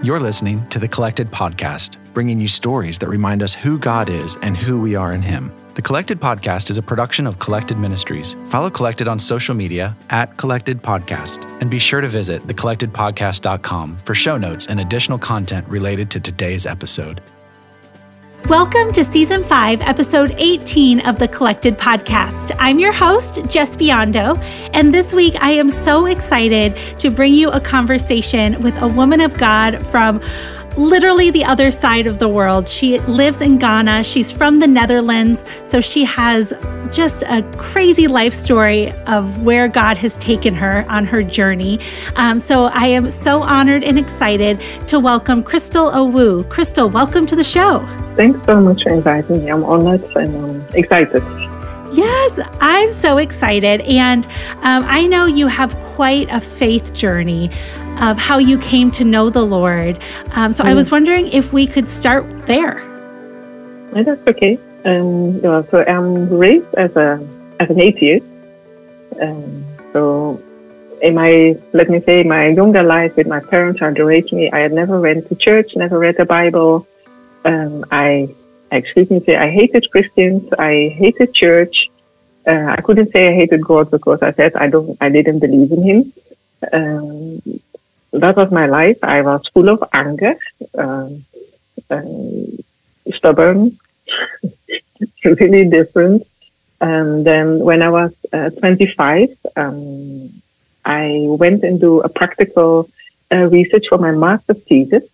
You're listening to the Collected Podcast, bringing you stories that remind us who God is and who we are in Him. The Collected Podcast is a production of Collected Ministries. Follow Collected on social media at Collected Podcast, and be sure to visit thecollectedpodcast.com for show notes and additional content related to today's episode. Welcome to Season 5, Episode 18 of the Collected Podcast. I'm your host, Jes Biondo, and this week I am so excited to bring you a conversation with a woman of God from literally the other side of the world. She lives in Ghana. She's from the Netherlands. So she has just a crazy life story of where God has taken her on her journey. Um, so I am so honored and excited to welcome Christel Owoo. Christel, welcome to the show. Thanks so much for inviting me. I'm honored and um, excited. Yes, I'm so excited. And um, I know you have quite a faith journey of how you came to know the Lord. Um, so mm. I was wondering if we could start there. Yeah, that's okay. Um, yeah, so I'm raised as a as an atheist. Um, so in my let me say my younger life with my parents had raised me, I had never went to church, never read the Bible. Um, I excuse me say I hated Christians. I hated church. Uh, I couldn't say I hated God because I said I don't I didn't believe in Him. Um, that was my life. I was full of anger, um, stubborn, really different. And then when I was uh, 25, um, I went into a practical uh, research for my master's thesis.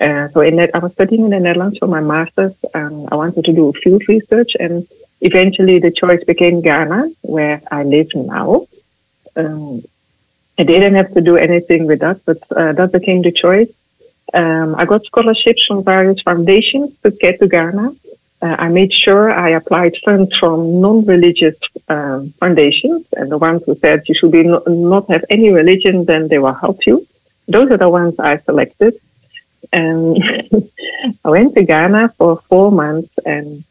Uh, so in that, I was studying in the Netherlands for my master's. Um, I wanted to do field research, and eventually the choice became Ghana, where I live now. Um, I didn't have to do anything with that, but uh, that became the choice. Um, I got scholarships from various foundations to get to Ghana. Uh, I made sure I applied funds from non-religious um, foundations, and the ones who said you should be no, not have any religion, then they will help you. Those are the ones I selected. And I went to Ghana for four months, and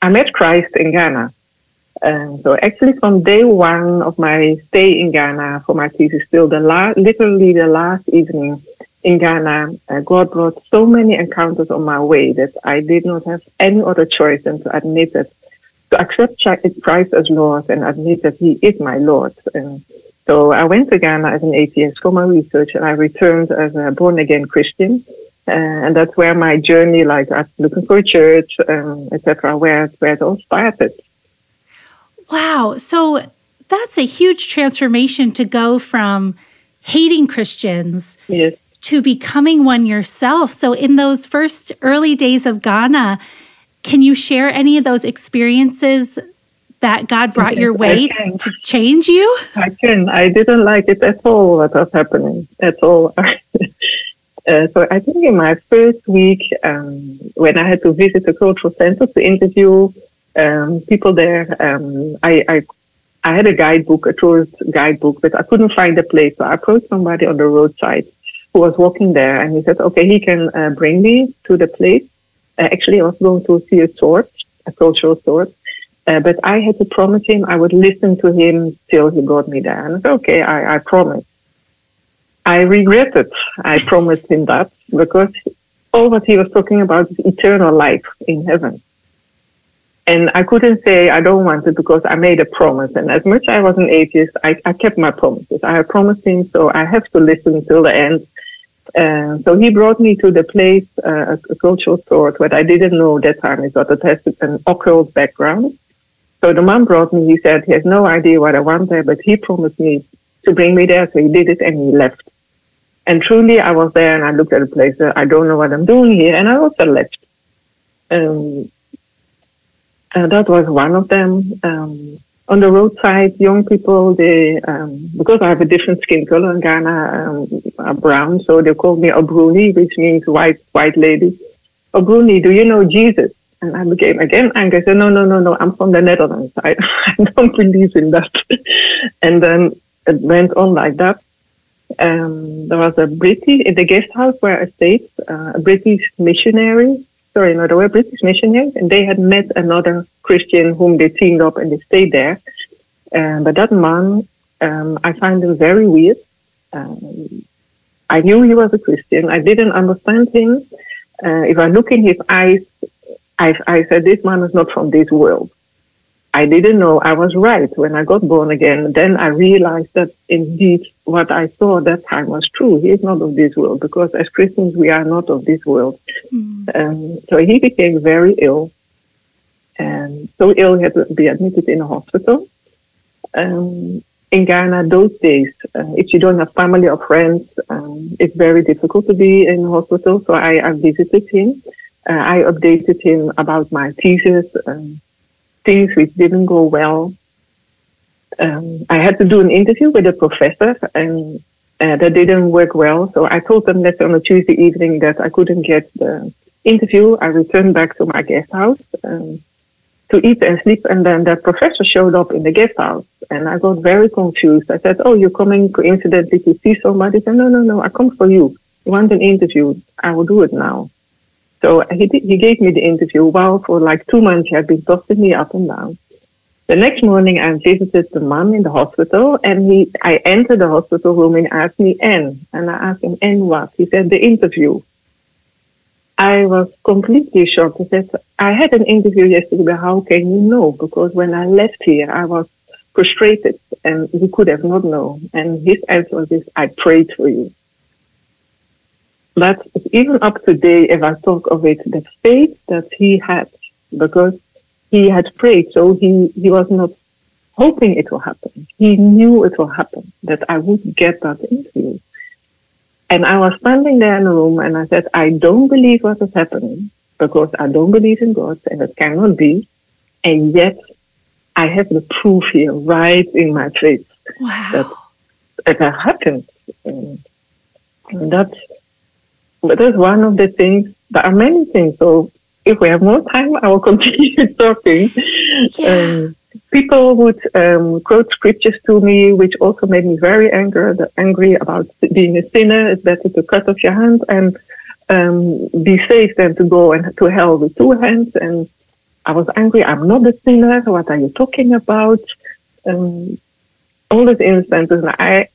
I met Christ in Ghana. Um, so actually, from day one of my stay in Ghana for my thesis, still the last, literally the last evening in Ghana, uh, God brought so many encounters on my way that I did not have any other choice than to admit that, to accept Christ as Lord and admit that He is my Lord. And so I went to Ghana as an atheist for my research, and I returned as a born again Christian. Uh, and that's where my journey, like I was looking for a church, um, etc., where where it all started. Wow. So that's a huge transformation to go from hating Christians yes. to becoming one yourself. So, in those first early days of Ghana, can you share any of those experiences that God brought your way to change you? I can. I didn't like it at all what was happening at all. uh, so I think in my first week, um, when I had to visit the cultural center to interview um, people there. Um, I, I, I had a guidebook, a tourist guidebook, but I couldn't find a place. So I approached somebody on the roadside who was walking there, and he said, "Okay, he can uh, bring me to the place." Uh, actually, I was going to see a sword, a cultural sword, uh, but I had to promise him I would listen to him till he got me there. And I said, "Okay, I, I promise." I regretted I promised him that because all what he was talking about is eternal life in heaven. And I couldn't say I don't want it because I made a promise. And as much as I was an atheist, I, I kept my promises. I promised him, so I have to listen till the end. Uh, so he brought me to the place, uh, a, cultural store, what I didn't know that time is that it has an occult background. So the man brought me, he said he has no idea what I want there, but he promised me to bring me there. So he did it and he left. And truly, I was there and I looked at the place. Uh, I don't know what I'm doing here. And I also left. Um, uh, that was one of them. Um, on the roadside, young people, they, um, because I have a different skin color in Ghana, um, brown, so they call me Obruni, which means white, white lady. Obruni, do you know Jesus? And I became again angry. I said, no, no, no, no, I'm from the Netherlands. I, I don't believe in that. and then it went on like that. Um, there was a British, in the guest house where I stayed, uh, a British missionary sorry, no, they were British missionaries, and they had met another Christian whom they teamed up and they stayed there. Um, but that man, um, I find him very weird. Um, I knew he was a Christian. I didn't understand him. Uh, if I look in his eyes, I, I said, this man is not from this world. I didn't know I was right when I got born again. Then I realized that indeed what I saw at that time was true. He is not of this world because as Christians we are not of this world. Mm. Um, so he became very ill, and so ill he had to be admitted in a hospital. Um, in Ghana, those days, uh, if you don't have family or friends, um, it's very difficult to be in hospital. So I, I visited him. Uh, I updated him about my thesis. Um, things which didn't go well. Um, I had to do an interview with a professor and uh, that didn't work well. So I told them that on a Tuesday evening that I couldn't get the interview. I returned back to my guest house um, to eat and sleep. And then that professor showed up in the guest house and I got very confused. I said, Oh, you're coming coincidentally to see somebody? He said, No, no, no, I come for you. You want an interview? I will do it now. So he, did, he gave me the interview. Well, for like two months, he had been tossing me up and down. The next morning, I visited the mom in the hospital, and he, I entered the hospital room and asked me, N. And I asked him, N what? He said, the interview. I was completely shocked. He said, I had an interview yesterday, but how can you know? Because when I left here, I was frustrated and he could have not known. And his answer was this, I prayed for you. But even up to date, if I talk of it, the faith that he had, because he had prayed, so he, he was not hoping it will happen. He knew it will happen, that I would get that interview. And I was standing there in the room and I said, I don't believe what is happening because I don't believe in God and it cannot be. And yet I have the proof here right in my face wow. that it happened. And that's but that's one of the things. There are many things. So if we have more time, I will continue talking. Yeah. Um, people would um, quote scriptures to me, which also made me very angry. Angry about being a sinner. It's better to cut off your hand and um, be safe than to go and to hell with two hands. And I was angry. I'm not a sinner. What are you talking about? Um, all these instances. And I,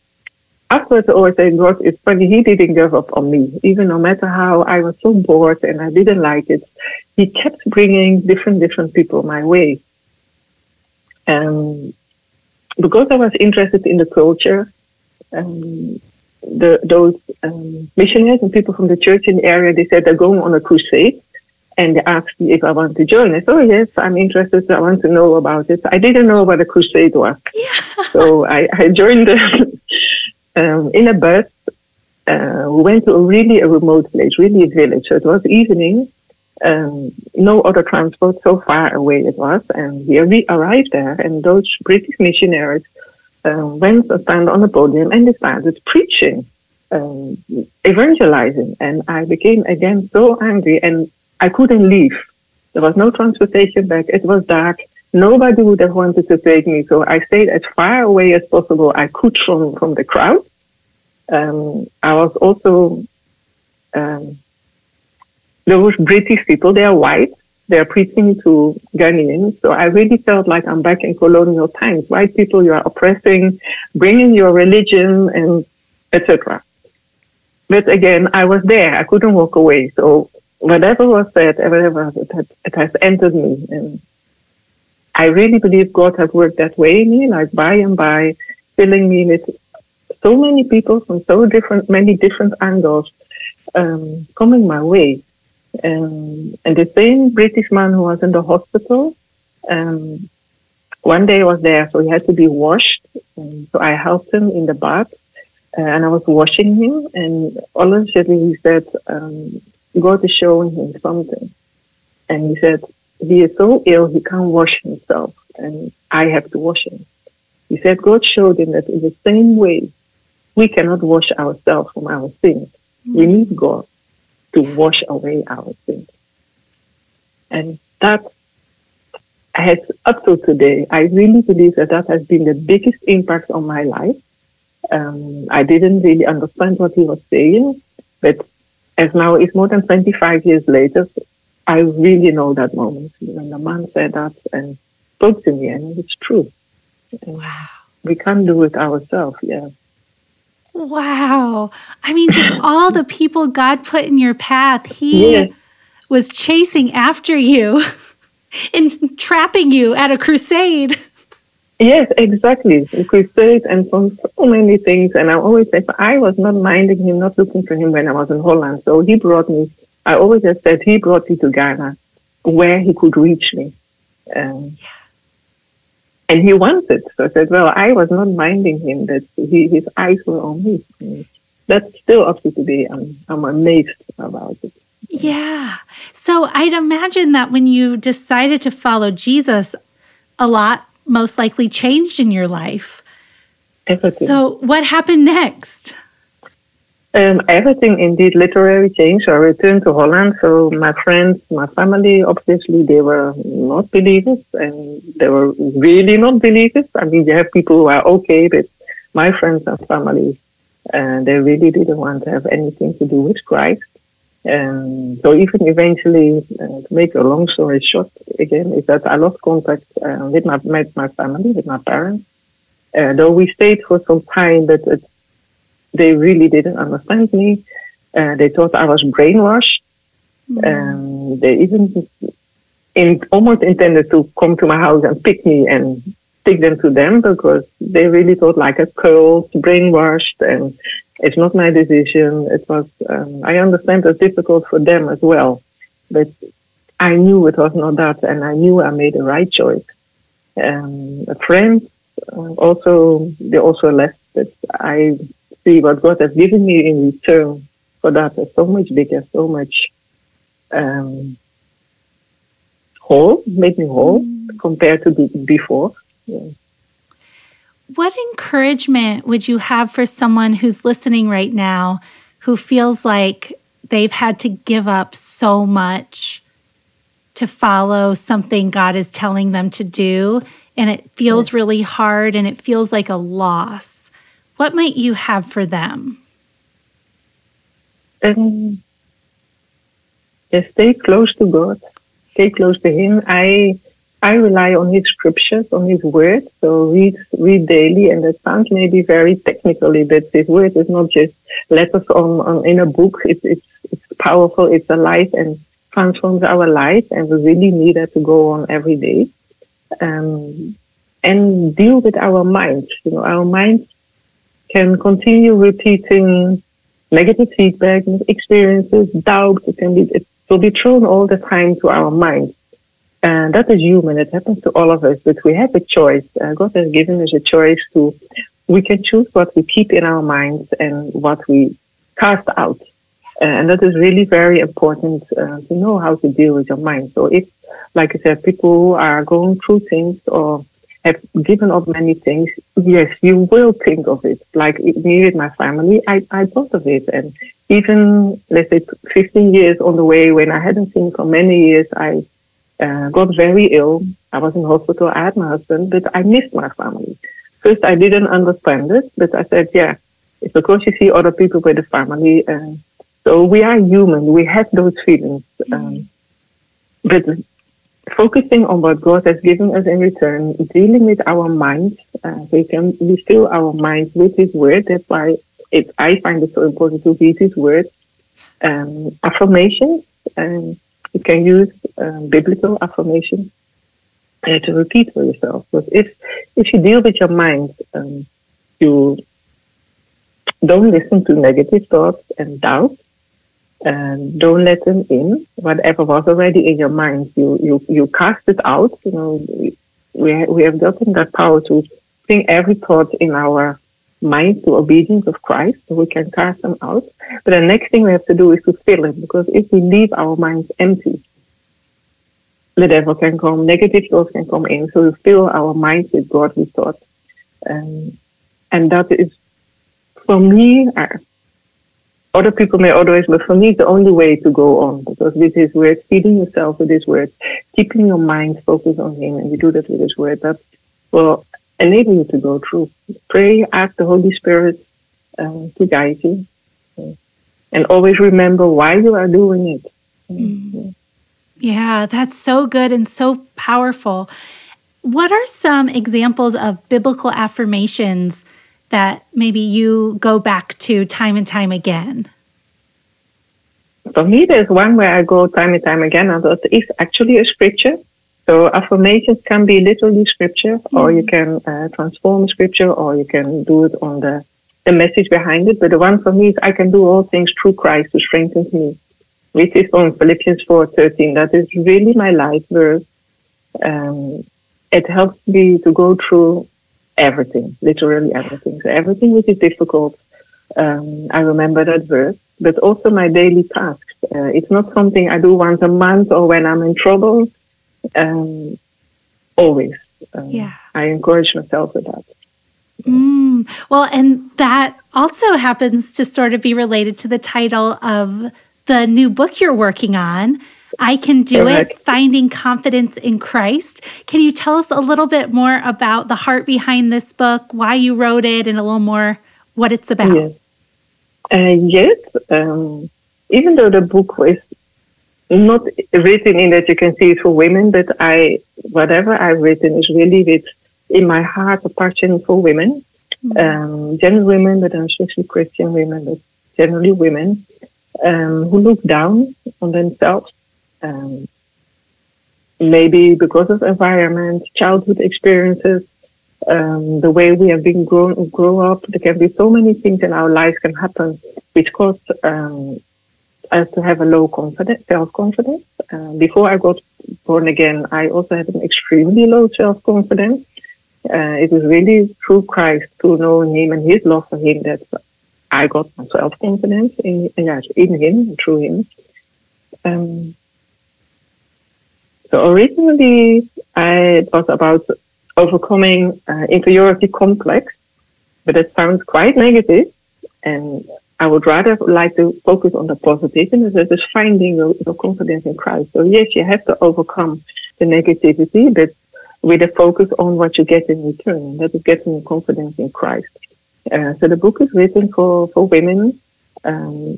afterwards I always say, God, it's funny, he didn't give up on me. Even no matter how I was so bored and I didn't like it, he kept bringing different, different people my way. Um, because I was interested in the culture, um, the, those um, missionaries and people from the church in the area, they said they're going on a crusade. And they asked me if I want to join. I said, oh, yes, I'm interested. I want to know about it. I didn't know what a crusade was. Yeah. So I, I joined the, um, in a bus. Uh, we went to a really a remote place, really a village. So it was evening. Um, no other transport, so far away it was. And here we arrived there, and those British missionaries um, went and stand on the podium and they started preaching, um, evangelizing. And I became again so angry, and I couldn't leave. There was no transportation back. It was dark. Nobody would have wanted to take me, so I stayed as far away as possible I could from, from the crowd. Um, I was also, um, those British people, they are white, they're preaching to Ghanaians. So I really felt like I'm back in colonial times. White people, you are oppressing, bringing your religion and etc. But again, I was there. I couldn't walk away. So whatever was said, whatever it, it has entered me. And I really believe God has worked that way in me, like by and by, filling me with so many people from so different, many different angles um, coming my way. Um, and the same British man who was in the hospital, um, one day was there, so he had to be washed. And so I helped him in the bath, uh, and I was washing him. And all of a sudden he said, um, God is showing him something. And he said, he is so ill he can't wash himself and I have to wash him. He said God showed him that in the same way we cannot wash ourselves from our sins. We need God to wash away our sins. And that has up to today, I really believe that that has been the biggest impact on my life. Um, I didn't really understand what he was saying, but as now it's more than 25 years later, I really know that moment when the man said that and spoke to me, and it's true. Wow. We can't do it ourselves, yeah. Wow. I mean, just all the people God put in your path, He yeah. was chasing after you and trapping you at a crusade. Yes, exactly. A crusade and from so many things. And I always say, I was not minding him, not looking for him when I was in Holland. So he brought me, I always have said, he brought me to Ghana where he could reach me. Um, yeah. And he wanted. So I said, well, I was not minding him, that he, his eyes were on me. Mm. And that's still up to today. I'm, I'm amazed about it. Yeah. So I'd imagine that when you decided to follow Jesus, a lot most likely changed in your life. Everything. So, what happened next? Um, everything indeed literary changed. I returned to Holland. So my friends, my family, obviously they were not believers, and they were really not believers. I mean, you have people who are okay, but my friends and family, uh, they really didn't want to have anything to do with Christ. And so even eventually, uh, to make a long story short, again, is that I lost contact uh, with my my family, with my parents. Uh, though we stayed for some time, but it, they really didn't understand me. Uh, they thought I was brainwashed. Mm. they even in, almost intended to come to my house and pick me and take them to them because they really thought like a cult, brainwashed, and it's not my decision. It was, um, I understand it's difficult for them as well, but I knew it was not that, and I knew I made the right choice. Um, a friend uh, also, they also left, but I see what God has given me in return for that is so much bigger, so much um, whole, made me whole mm. compared to the, before. Yeah. What encouragement would you have for someone who's listening right now who feels like they've had to give up so much to follow something God is telling them to do and it feels really hard and it feels like a loss? What might you have for them? Um, stay close to God. Stay close to Him. I I rely on his scriptures, on his word. So read, read daily. And that sounds maybe very technically, but his word is not just letters on, on in a book. It's, it's, it's powerful. It's alive and transforms our life. And we really need that to go on every day. Um, and deal with our minds. You know, our minds can continue repeating negative feedback, experiences, doubts. It can be, it will be thrown all the time to our minds. And that is human. It happens to all of us, but we have a choice. Uh, God has given us a choice to, we can choose what we keep in our minds and what we cast out. Uh, and that is really very important uh, to know how to deal with your mind. So if, like I said, people are going through things or have given up many things, yes, you will think of it. Like me with my family, I, I thought of it. And even, let's say, 15 years on the way when I hadn't seen for many years, I uh, got very ill. I was in hospital. I had my husband, but I missed my family. First, I didn't understand it, but I said, yeah, it's because you see other people with a family. Uh, so we are human. We have those feelings. Um, but focusing on what God has given us in return, dealing with our minds, uh, we can refill our minds with His Word. That's why it, I find it so important to read His Word. Um, affirmations. Um, you can use um, biblical affirmations uh, to repeat for yourself. Because if if you deal with your mind, um, you don't listen to negative thoughts and doubts, and don't let them in. Whatever was already in your mind, you you you cast it out. You know, we we have gotten that power to bring every thought in our mind to obedience of Christ, so we can cast them out. But the next thing we have to do is to fill it, because if we leave our minds empty, the devil can come, negative thoughts can come in. So we fill our minds with godly thoughts. Um, and that is, for me, uh, other people may otherwise, but for me, it's the only way to go on because with His Word, feeding yourself with His Word, keeping your mind focused on Him, and you do that with His Word, that will enable you to go through. Pray, ask the Holy Spirit um, to guide you, and always remember why you are doing it. Mm. Yeah, that's so good and so powerful. What are some examples of biblical affirmations that maybe you go back to time and time again? For me, there's one where I go time and time again, and that is actually a scripture. So affirmations can be literally scripture, mm-hmm. or you can uh, transform scripture, or you can do it on the the message behind it. But the one for me is I can do all things through Christ who strengthens me, which is from Philippians 4:13. That is really my life verse. Um, it helps me to go through everything, literally everything. So everything which is difficult, um, I remember that verse. But also my daily tasks. Uh, it's not something I do once a month or when I'm in trouble. Um, always. Um, yeah. I encourage myself with that. Mm, well, and that also happens to sort of be related to the title of the new book you're working on. I Can Do. It Finding Confidence in Christ. Can you tell us a little bit more about the heart behind this book, why you wrote it, and a little more what it's about? Yes. Uh, yes. Um, even though the book was not written in that you can see it for women, but I, whatever I've written is really with in my heart a passion for women, mm-hmm. um, general women, but especially Christian women, but generally women um, who look down on themselves. Um, maybe because of environment, childhood experiences, um, the way we have been grown grow up. There can be so many things in our lives can happen which cause um, us to have a low confidence, self confidence. Uh, before I got born again, I also had an extremely low self confidence. Uh, it was really through Christ, through knowing Him and His love for Him, that I got my self confidence in, in, in Him, through Him. Um, so originally, I, it was about overcoming uh, inferiority complex, but it sounds quite negative. and I would rather like to focus on the positive, and that is finding your, your confidence in Christ. So yes, you have to overcome the negativity, but with a focus on what you get in return. and That is getting your confidence in Christ. Uh, so the book is written for, for women um,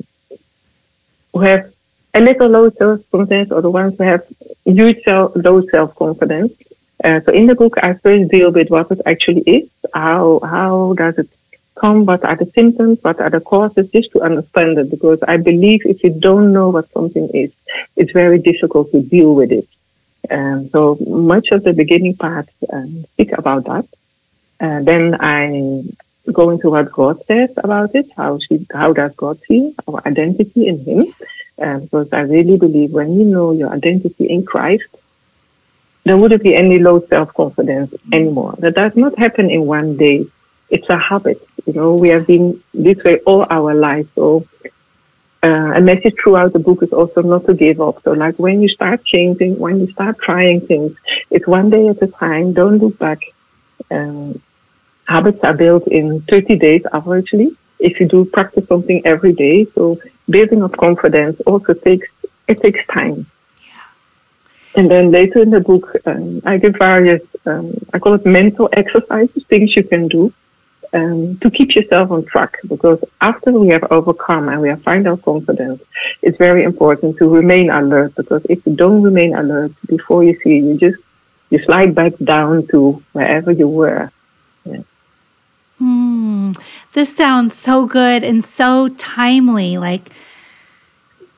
who have a little low self-confidence or the ones who have huge self, low self-confidence. Uh, so in the book, I first deal with what it actually is. How, how does it come? What are the symptoms? What are the causes? Just to understand it because I believe if you don't know what something is, it's very difficult to deal with it. Um, so much of the beginning part um, speak about that. Uh, then I go into what God says about it. How she, how does God see our identity in Him? Um, because I really believe when you know your identity in Christ, there wouldn't be any low self confidence anymore. That does not happen in one day. It's a habit. You know, we have been this way all our lives. So uh, a message throughout the book is also not to give up. So like when you start changing, when you start trying things, it's one day at a time. Don't look back. Um, habits are built in 30 days averagely. If you do practice something every day, so building up confidence also takes it takes time. Yeah. And then later in the book, um, I give various um, I call it mental exercises, things you can do um, to keep yourself on track because after we have overcome and we have found our confidence, it's very important to remain alert because if you don't remain alert before you see, you just you slide back down to wherever you were. Yeah. Mm, this sounds so good and so timely. Like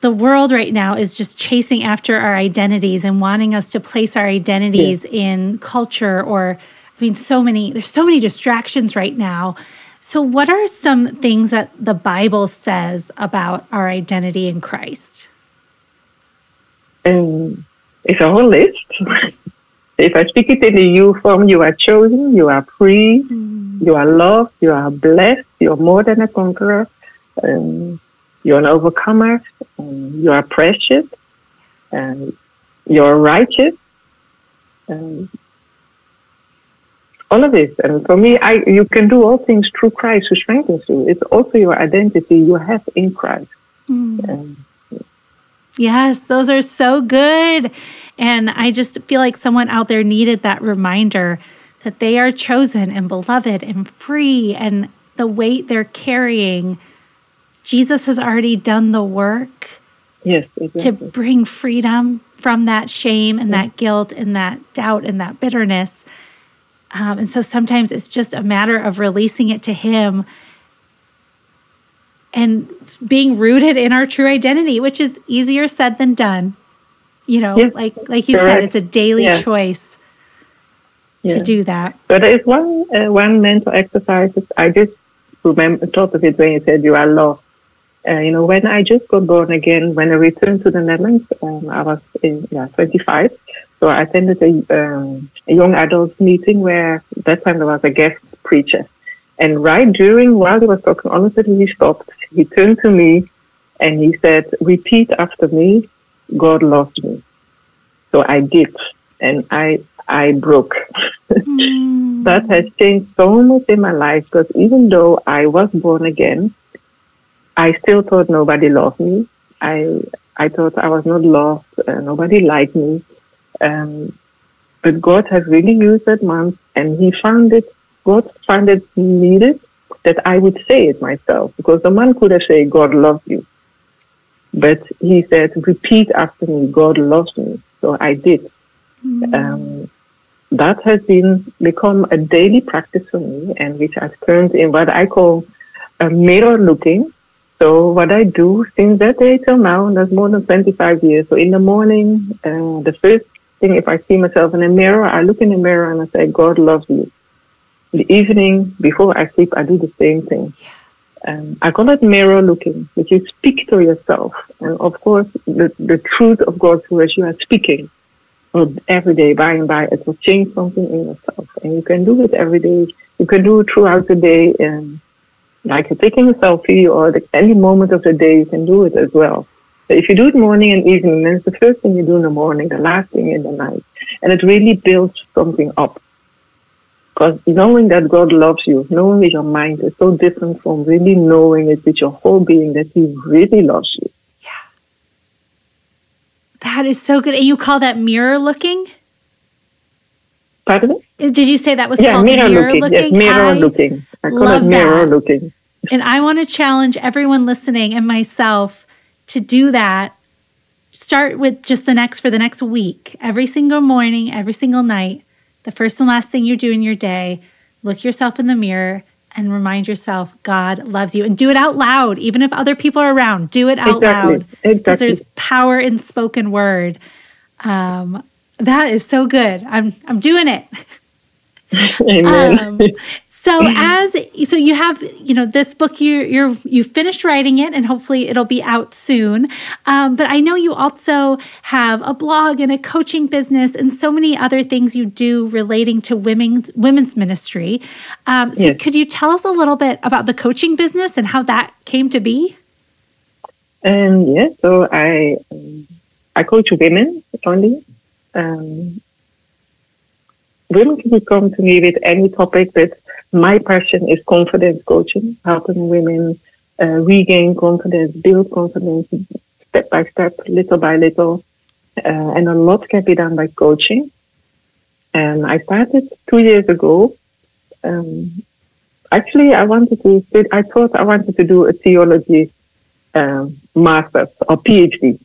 the world right now is just chasing after our identities and wanting us to place our identities yeah. in culture or I mean, so many, there's so many distractions right now. So, what are some things that the Bible says about our identity in Christ? Um, it's a whole list. if I speak it in the you form, you are chosen, you are free, mm. you are loved, you are blessed, you're more than a conqueror, um, you're an overcomer, um, you are precious, and you're righteous, and all of it. And for me, I you can do all things through Christ who strengthens you. It's also your identity you have in Christ. Mm. yes, those are so good. And I just feel like someone out there needed that reminder that they are chosen and beloved and free and the weight they're carrying. Jesus has already done the work yes, exactly. to bring freedom from that shame and that guilt and that doubt and that bitterness Um, and so sometimes it's just a matter of releasing it to Him and being rooted in our true identity, which is easier said than done. You know, yes. like like you Correct. said, it's a daily choice to do that. But there is one uh, one mental exercise. I just remember thought of it when you said you are lost. Uh, you know, when I just got born again, when I returned to the Netherlands, um, I was in yeah 25. So I attended a, um, a young adults meeting where that time there was a guest preacher. And right during, while he was talking, all of a sudden he stopped. He turned to me and he said, repeat after me, God loves me. So I did. And I, I broke. Mm. that has changed so much in my life because even though I was born again, I still thought nobody loved me. I, I thought I was not loved. Uh, nobody liked me. Um, but God has really used that month and he found it God found it needed that I would say it myself because the man could have said, God loves you. But he said, repeat after me, God loves me. So I did. Mm-hmm. Um, that has been become a daily practice for me and which has turned in what I call a mirror looking. So what I do since that day till now, and that's more than 25 years. So in the morning, uh, the first thing, if I see myself in a mirror, I look in the mirror and I say, God loves you the evening before I sleep, I do the same thing. Yeah. Um, I call it mirror looking, that you speak to yourself. And of course, the, the truth of God's word you are speaking every day, by and by, it will change something in yourself. And you can do it every day. You can do it throughout the day. And like taking a selfie or the, any moment of the day, you can do it as well. So if you do it morning and evening, then it's the first thing you do in the morning, the last thing in the night. And it really builds something up. Because knowing that God loves you, knowing with your mind is so different from really knowing it with your whole being that He really loves you. Yeah. That is so good. And you call that mirror looking? Pardon? Did you say that was yeah, called mirror, mirror looking? looking? Yes, mirror I looking. I call it mirror that. looking. And I want to challenge everyone listening and myself to do that. Start with just the next for the next week, every single morning, every single night the first and last thing you do in your day, look yourself in the mirror and remind yourself God loves you and do it out loud, even if other people are around. Do it out exactly. loud because exactly. there's power in spoken word. Um, that is so good. I'm I'm doing it. Amen. Um, so as so you have you know this book you you're you finished writing it and hopefully it'll be out soon. Um, but I know you also have a blog and a coaching business and so many other things you do relating to women's women's ministry. Um, so yes. could you tell us a little bit about the coaching business and how that came to be? Um, yeah, so I I coach women only. Um, women can come to me with any topic, but my passion is confidence coaching, helping women uh, regain confidence, build confidence step by step, little by little. Uh, and a lot can be done by coaching. And I started two years ago. Um, actually, I wanted to, I thought I wanted to do a theology um, master's or PhD.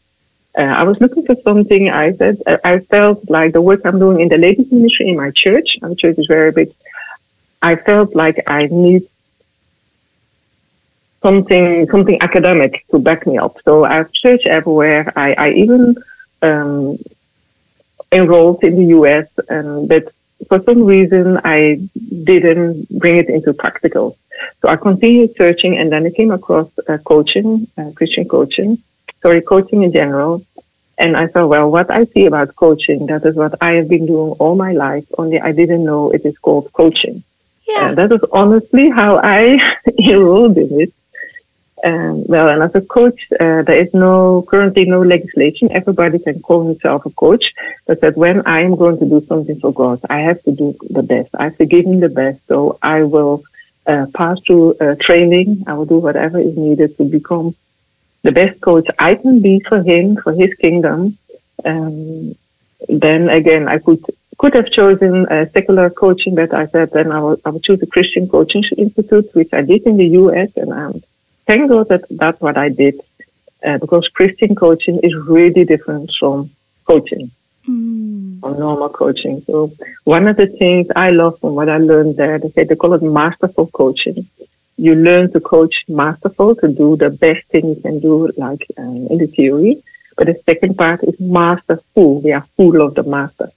Uh, I was looking for something. I said I felt like the work I'm doing in the ladies ministry in my church. Our church is very big. I felt like I need something something academic to back me up. So I've searched everywhere. I, I even um, enrolled in the US, and but for some reason I didn't bring it into practical. So I continued searching, and then I came across uh, coaching, uh, Christian coaching sorry, coaching in general. And I thought, well, what I see about coaching, that is what I have been doing all my life, only I didn't know it is called coaching. Yeah. And that is honestly how I enrolled in it. Um, well, and as a coach, uh, there is no currently no legislation. Everybody can call himself a coach, but that when I am going to do something for God, I have to do the best. I have to give Him the best. So I will uh, pass through uh, training. I will do whatever is needed to become the best coach I can be for him, for his kingdom, um, then again, I could could have chosen a secular coaching, but I said then I will, I will choose a Christian Coaching Institute, which I did in the US, and um, thank God that that's what I did, uh, because Christian coaching is really different from coaching. Mm. or normal coaching. So one of the things I love from what I learned there, they say they call it masterful coaching. You learn to coach masterful to do the best thing you can do, like um, in the theory. But the second part is masterful. We are full of the master.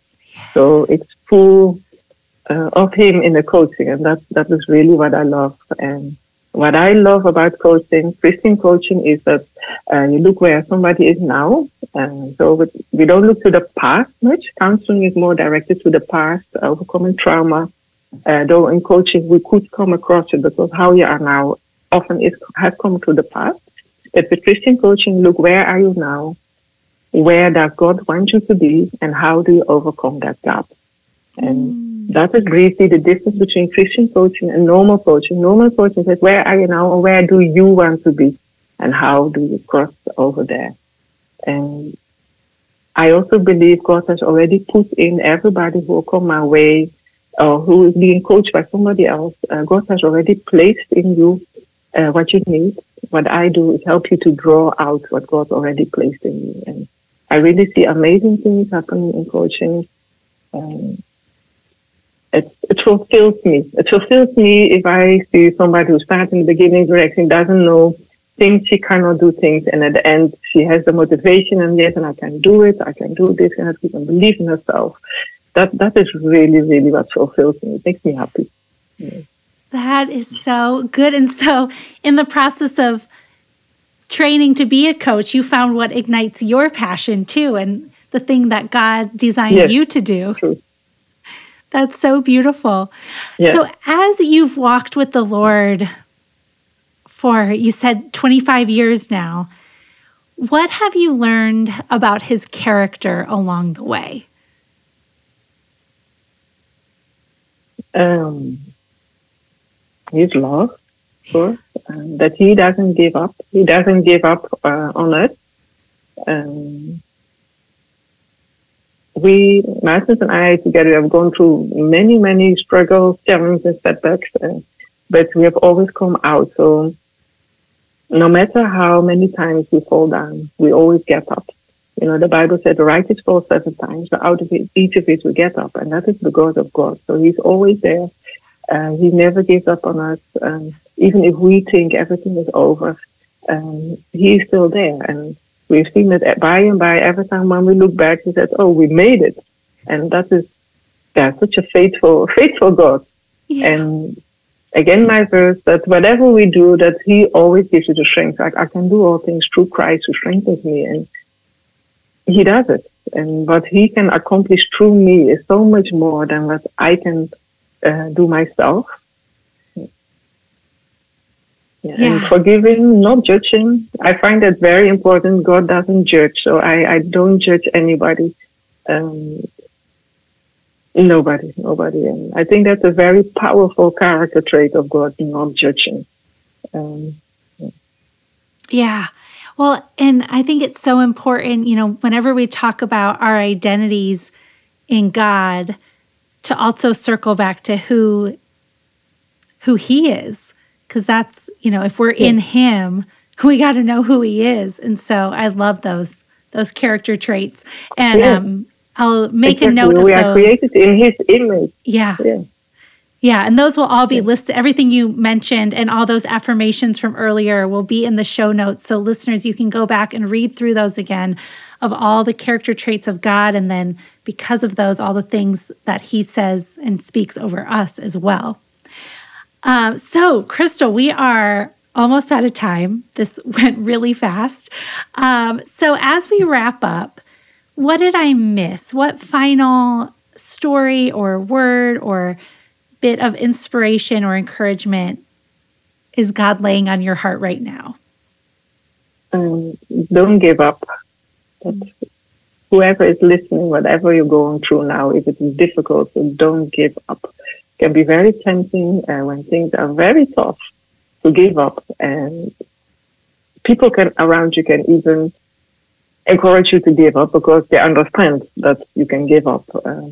So it's full uh, of him in the coaching, and that that is really what I love. And what I love about coaching, Christian coaching, is that uh, you look where somebody is now. Uh, so we don't look to the past much. Counseling is more directed to the past, overcoming trauma. Uh, though in coaching we could come across it because how you are now often is has come to the past. But with Christian coaching, look where are you now? Where does God want you to be, and how do you overcome that gap? And mm that is briefly the difference between Christian coaching and normal coaching. Normal coaching says, where are you now and where do you want to be? And how do you cross over there? And I also believe God has already put in everybody who will come my way or who is being coached by somebody else. Uh, God has already placed in you uh, what you need. What I do is help you to draw out what God already placed in you. And I really see amazing things happening in coaching. Um, it, it fulfills me. It fulfills me if I see somebody who starts in the beginning directing, doesn't know, thinks she cannot do things, and at the end she has the motivation and yes, and I can do it, I can do this, and she can believe in herself. That that is really, really what fulfills me. It makes me happy. Yeah. That is so good. And so in the process of training to be a coach, you found what ignites your passion too, and the thing that God designed yes, you to do. True. That's so beautiful. Yeah. So, as you've walked with the Lord for, you said 25 years now, what have you learned about his character along the way? Um, his love, of course, um, that he doesn't give up. He doesn't give up uh, on us. Um, we, my and I together, have gone through many, many struggles, challenges, setbacks, uh, but we have always come out. So no matter how many times we fall down, we always get up. You know, the Bible said the righteous fall seven times, but out of it, each of it we get up, and that is the God of God. So He's always there. Uh, he never gives up on us. Um, even if we think everything is over, um, He's still there. And we've seen it by and by every time when we look back we said oh we made it and that is yeah such a faithful faithful god yeah. and again my verse that whatever we do that he always gives you the strength like i can do all things through christ who strengthens me and he does it and what he can accomplish through me is so much more than what i can uh, do myself yeah. And forgiving, not judging. I find that very important. God doesn't judge, so I, I don't judge anybody. Um, nobody, nobody. And I think that's a very powerful character trait of God, not judging. Um, yeah. yeah. Well, and I think it's so important, you know, whenever we talk about our identities in God, to also circle back to who who he is. Because that's you know if we're yeah. in him we got to know who he is. And so i love those those character traits. And yeah. um i'll make exactly. a note we of are created in his image. Yeah. Yeah yeah, and those will all be listed. Everything you mentioned and all those affirmations from earlier will be in the show notes. So, listeners, you can go back and read through those again of all the character traits of God. And then, because of those, all the things that He says and speaks over us as well. Um, so, Christel, we are almost out of time. This went really fast. Um, so, as we wrap up, what did I miss? What final story or word or bit of inspiration or encouragement is God laying on your heart right now? Um, don't give up. whoever is listening, whatever you're going through now, if it is difficult, don't give up It can be very tempting uh, when things are very tough to give up. And people can around you can even encourage you to give up because they understand that you can give up. Uh,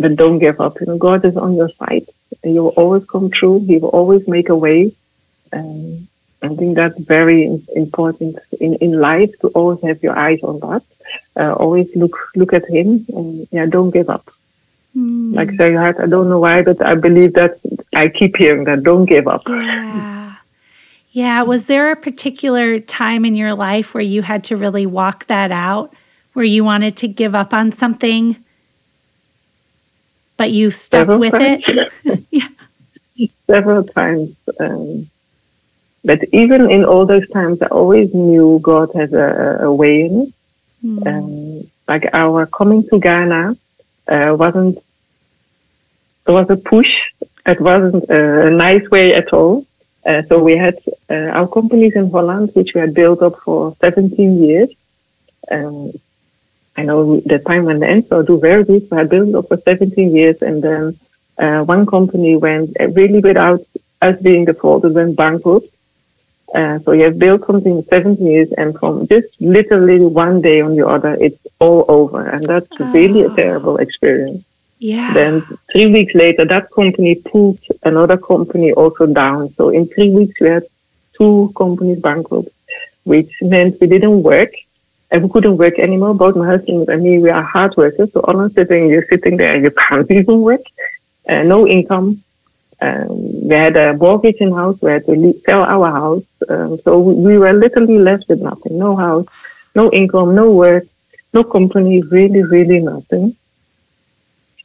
but don't give up. You know, God is on your side. He will always come through. He will always make a way. Um, I think that's very important in, in life to always have your eyes on God. uh, always look look at Him and yeah, don't give up. Mm. Like say, I don't know why, but I believe that I keep hearing that. Don't give up. Yeah. Yeah. Was there a particular time in your life where you had to really walk that out, where you wanted to give up on something, but you stuck Several with times. it? yeah. Several times. Um, but even in all those times, I always knew God has a, a way in it. Mm. Um, like our coming to Ghana uh, wasn't it was a push. It wasn't a nice way at all. Uh, so we had uh, our companies in Holland, which we had built up for 17 years. Um, I know the time when the end, so do very good. We had built up for 17 years, and then uh, one company went really without us being the fault, it went bankrupt. Uh, so you have built something in 17 years, and from just literally one day on the other, it's all over, and that's really a Oh. terrible experience. Yeah. Then three weeks later, that company pulled another company also down. So in three weeks, we had two companies bankrupt, which meant we didn't work and we couldn't work anymore. Both my husband and me, we are hard workers. So all I'm sitting, you're sitting there, and you can't even work, uh, no income. Um, we had a mortgage in house. We had to le- sell our house. Um, so we, we were literally left with nothing. No house, no income, no work, no company, really, really nothing.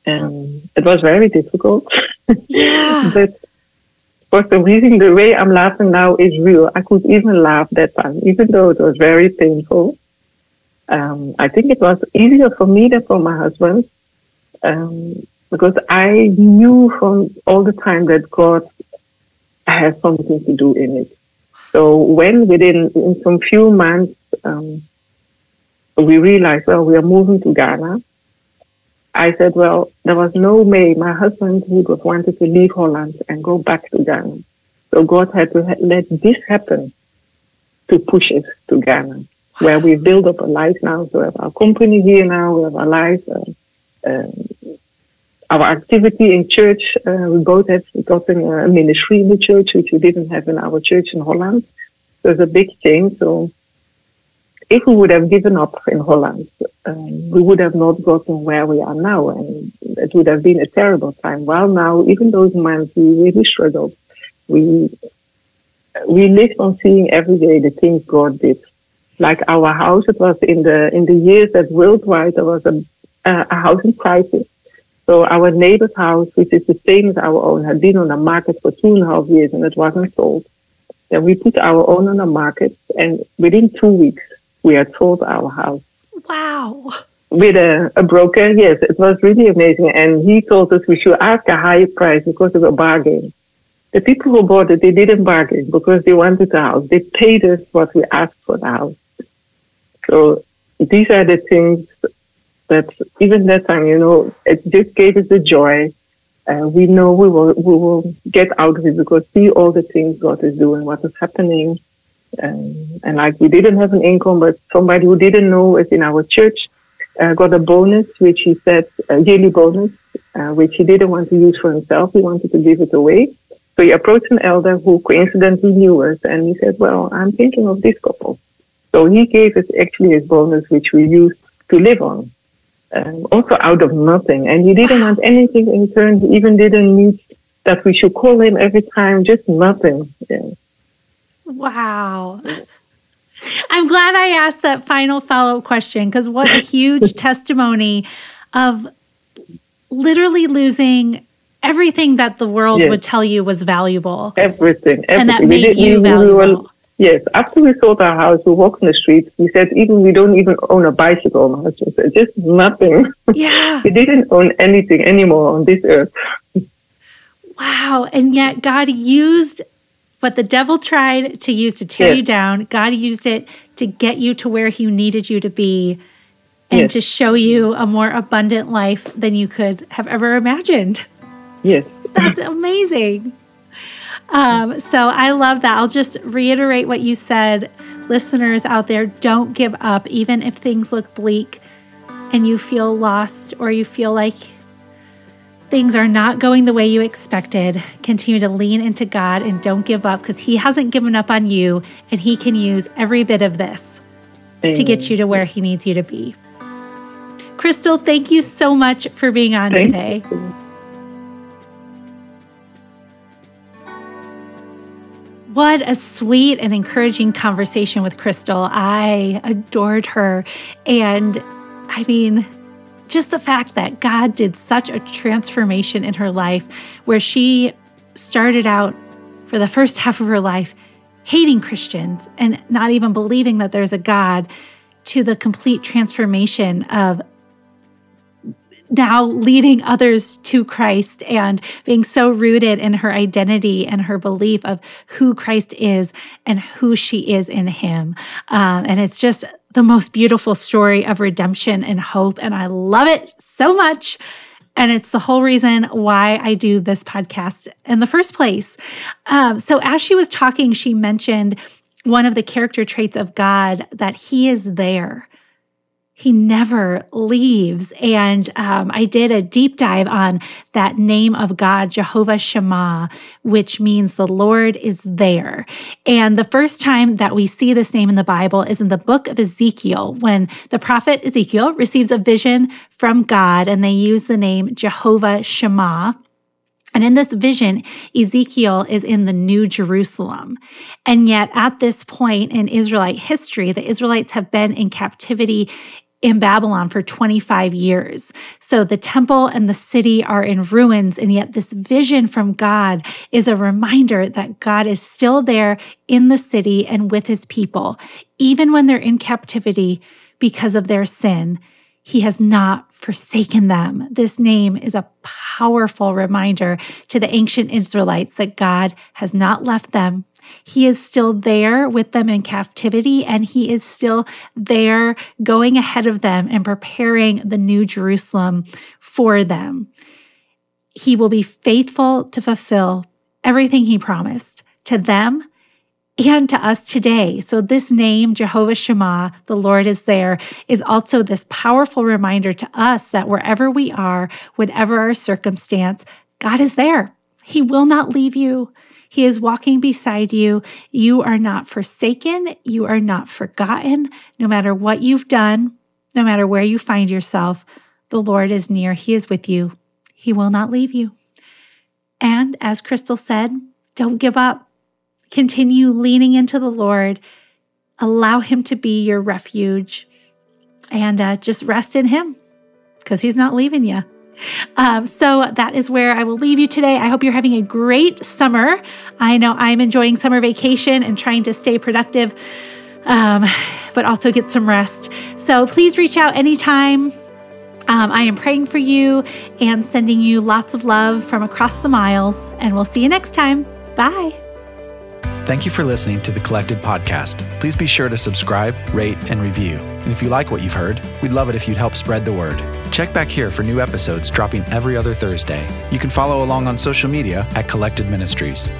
Um, it was very difficult. yeah. but for some reason, the way I'm laughing now is real. I could even laugh that time, even though it was very painful. Um, I think it was easier for me than for my husband um, because I knew from all the time that God has something to do in it. So when within in some few months um, we realized, well, we are moving to Ghana. I said, well, there was no way my husband would have wanted to leave Holland and go back to Ghana. So God had to ha- let this happen to push us to Ghana, where we build up a life now. So we have our company here now, we have our life, uh, um, our activity in church. Uh, we both have gotten a ministry in the church, which we didn't have in our church in Holland. So it's a big change. So if we would have given up in Holland, um, we would have not gotten where we are now, and it would have been a terrible time. While now, even those months, we really struggled. We we lived on seeing every day the things God did. Like our house, it was in the in the years that worldwide there was a a, a housing crisis. So our neighbor's house, which is the same as our own, had been on the market for two and a half years and it wasn't sold. Then we put our own on the market, and within two weeks, we had sold our house Wow. with a, a broker. Yes, it was really amazing. And he told us we should ask a higher price because of a bargain. The people who bought it, they didn't bargain because they wanted the house. They paid us what we asked for the house. So these are the things that even that time, you know, it just gave us the joy. Uh, we know we will we will get out of it because see all the things God is doing, what is happening. Um, and like we didn't have an income, but somebody who didn't know it in our church uh, got a bonus, which he said a yearly bonus, uh, which he didn't want to use for himself. He wanted to give it away. So he approached an elder who coincidentally knew us, and he said, "Well, I'm thinking of this couple." So he gave us actually his bonus, which we used to live on, um, also out of nothing. And he didn't want anything in return. He even didn't need that we should call him every time, just nothing. Yeah. Wow. I'm glad I asked that final follow up question because what a huge testimony of literally losing everything that the world Yes. would tell you was valuable. Everything, everything. And that We made you even- we were- valuable. Yes, after we sold our house, we walked in the street. We said, even we don't even own a bicycle. Said, just nothing. Yeah. we didn't own anything anymore on this earth. Wow. And yet God used what the devil tried to use to tear Yes. you down. God used it to get you to where he needed you to be and Yes. to show you a more abundant life than you could have ever imagined. Yes, That's amazing. Um, so I love that. I'll just reiterate what you said. Listeners out there, don't give up, even if things look bleak and you feel lost or you feel like things are not going the way you expected. Continue to lean into God and don't give up because He hasn't given up on you and He can use every bit of this to get you to where He needs you to be. Christel, thank you so much for being on Thank today. you. What a sweet and encouraging conversation with Christel. I adored her. And I mean, just the fact that God did such a transformation in her life where she started out for the first half of her life hating Christians and not even believing that there's a God to the complete transformation of now leading others to Christ and being so rooted in her identity and her belief of who Christ is and who she is in Him. Um, and it's just the most beautiful story of redemption and hope. And I love it so much. And it's the whole reason why I do this podcast in the first place. Um, so, as she was talking, she mentioned one of the character traits of God that He is there he never leaves. And um, I did a deep dive on that name of God, Jehovah Shammah, which means the Lord is there. And the first time that we see this name in the Bible is in the book of Ezekiel, when the prophet Ezekiel receives a vision from God and they use the name Jehovah Shammah. And in this vision, Ezekiel is in the New Jerusalem. And yet, at this point in Israelite history, the Israelites have been in captivity in Babylon for 25 years. So the temple and the city are in ruins. And yet, this vision from God is a reminder that God is still there in the city and with his people, even when they're in captivity because of their sin. He has not forsaken them. This name is a powerful reminder to the ancient Israelites that God has not left them he is still there with them in captivity, and He is still there going ahead of them and preparing the new Jerusalem for them. He will be faithful to fulfill everything He promised to them and to us today. So, this name, Jehovah Shammah, the Lord is there, is also this powerful reminder to us that wherever we are, whatever our circumstance, God is there. He will not leave you. He is walking beside you. You are not forsaken. You are not forgotten. No matter what you've done, no matter where you find yourself, the Lord is near. He is with you. He will not leave you. And as Christel said, don't give up. Continue leaning into the Lord. Allow Him to be your refuge and uh, just rest in Him because He's not leaving you. Um, so that is where I will leave you today. I hope you're having a great summer. I know I'm enjoying summer vacation and trying to stay productive, um, but also get some rest. So please reach out anytime. Um, I am praying for you and sending you lots of love from across the miles, and we'll see you next time. Bye. Thank you for listening to the Collected Podcast. Please be sure to subscribe, rate, and review. And if you like what you've heard, we'd love it if you'd help spread the word. Check back here for new episodes dropping every other Thursday. You can follow along on social media at Collected Ministries.